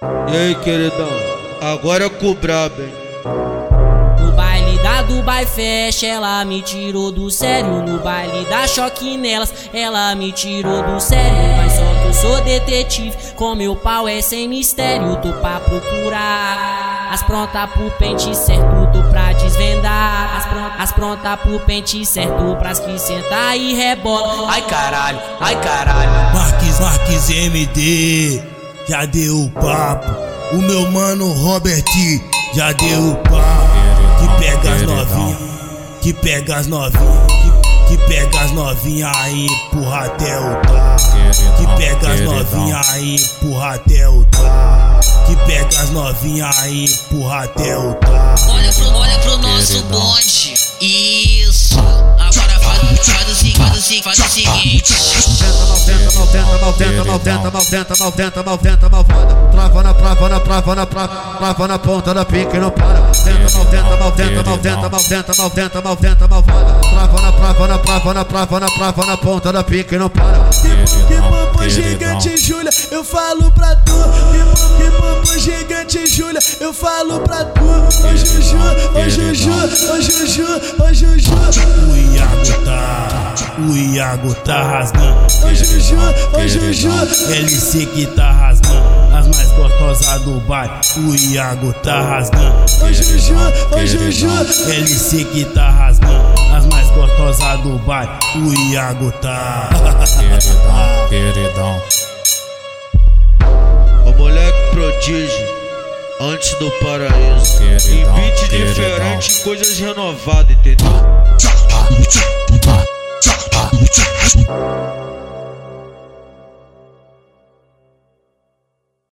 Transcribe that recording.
E aí, queridão? Agora é brabo, hein? No baile da Dubai Fest, ela me tirou do sério. No baile da Choque Nelas, ela me tirou do sério. Mas só que eu sou detetive, com meu pau é sem mistério. Tô pra procurar as prontas pro pente certo, tô pra desvendar. As prontas, as pronta pro pente certo, pras que senta e rebola. Ai caralho, ai caralho. Marques, Marques MD, já deu o papo. O meu mano Robert já deu o papo. Que pega as novinhas, que pega as novinhas, que, que pega as novinhas aí, empurra até o tá. Que pega as novinhas aí, empurra até o tá. Que pega as novinhas aí, empurra até o tá. Olha pro, olha pro nosso bonde. Isso. Agora faz, faz seguinte, faz o faz o seguinte. Malventa, malventa, malventa, malventa, malventa, malventa, malvada. Trava na, trava na, trava na, trava na ponta da pica e não para. Malventa, malventa, malventa, malventa, malventa, malventa, malventa, malvada. Trava na, trava na, trava na, trava na, trava na ponta da pica e não para. Que papo gigante, Júlia, eu falo pra tu. Que, papo gigante, Júlia, eu falo pra tu. Ô Juju, ô Juju, ô Juju, ô Juju. O Iago tá, o Iago tá rasgando. Ô Juju, ô Juju. LC que tá rasgando, as mais gostosas do bairro. O Iago tá rasgando. Ô Juju, ô Juju. LC que tá rasgando, as mais gostosas do bairro. O Iago tá. Queridão, queridão. O moleque prodígio, antes do paraíso. Em Queridão, beat queridão. diferente, coisas renovadas, entendeu?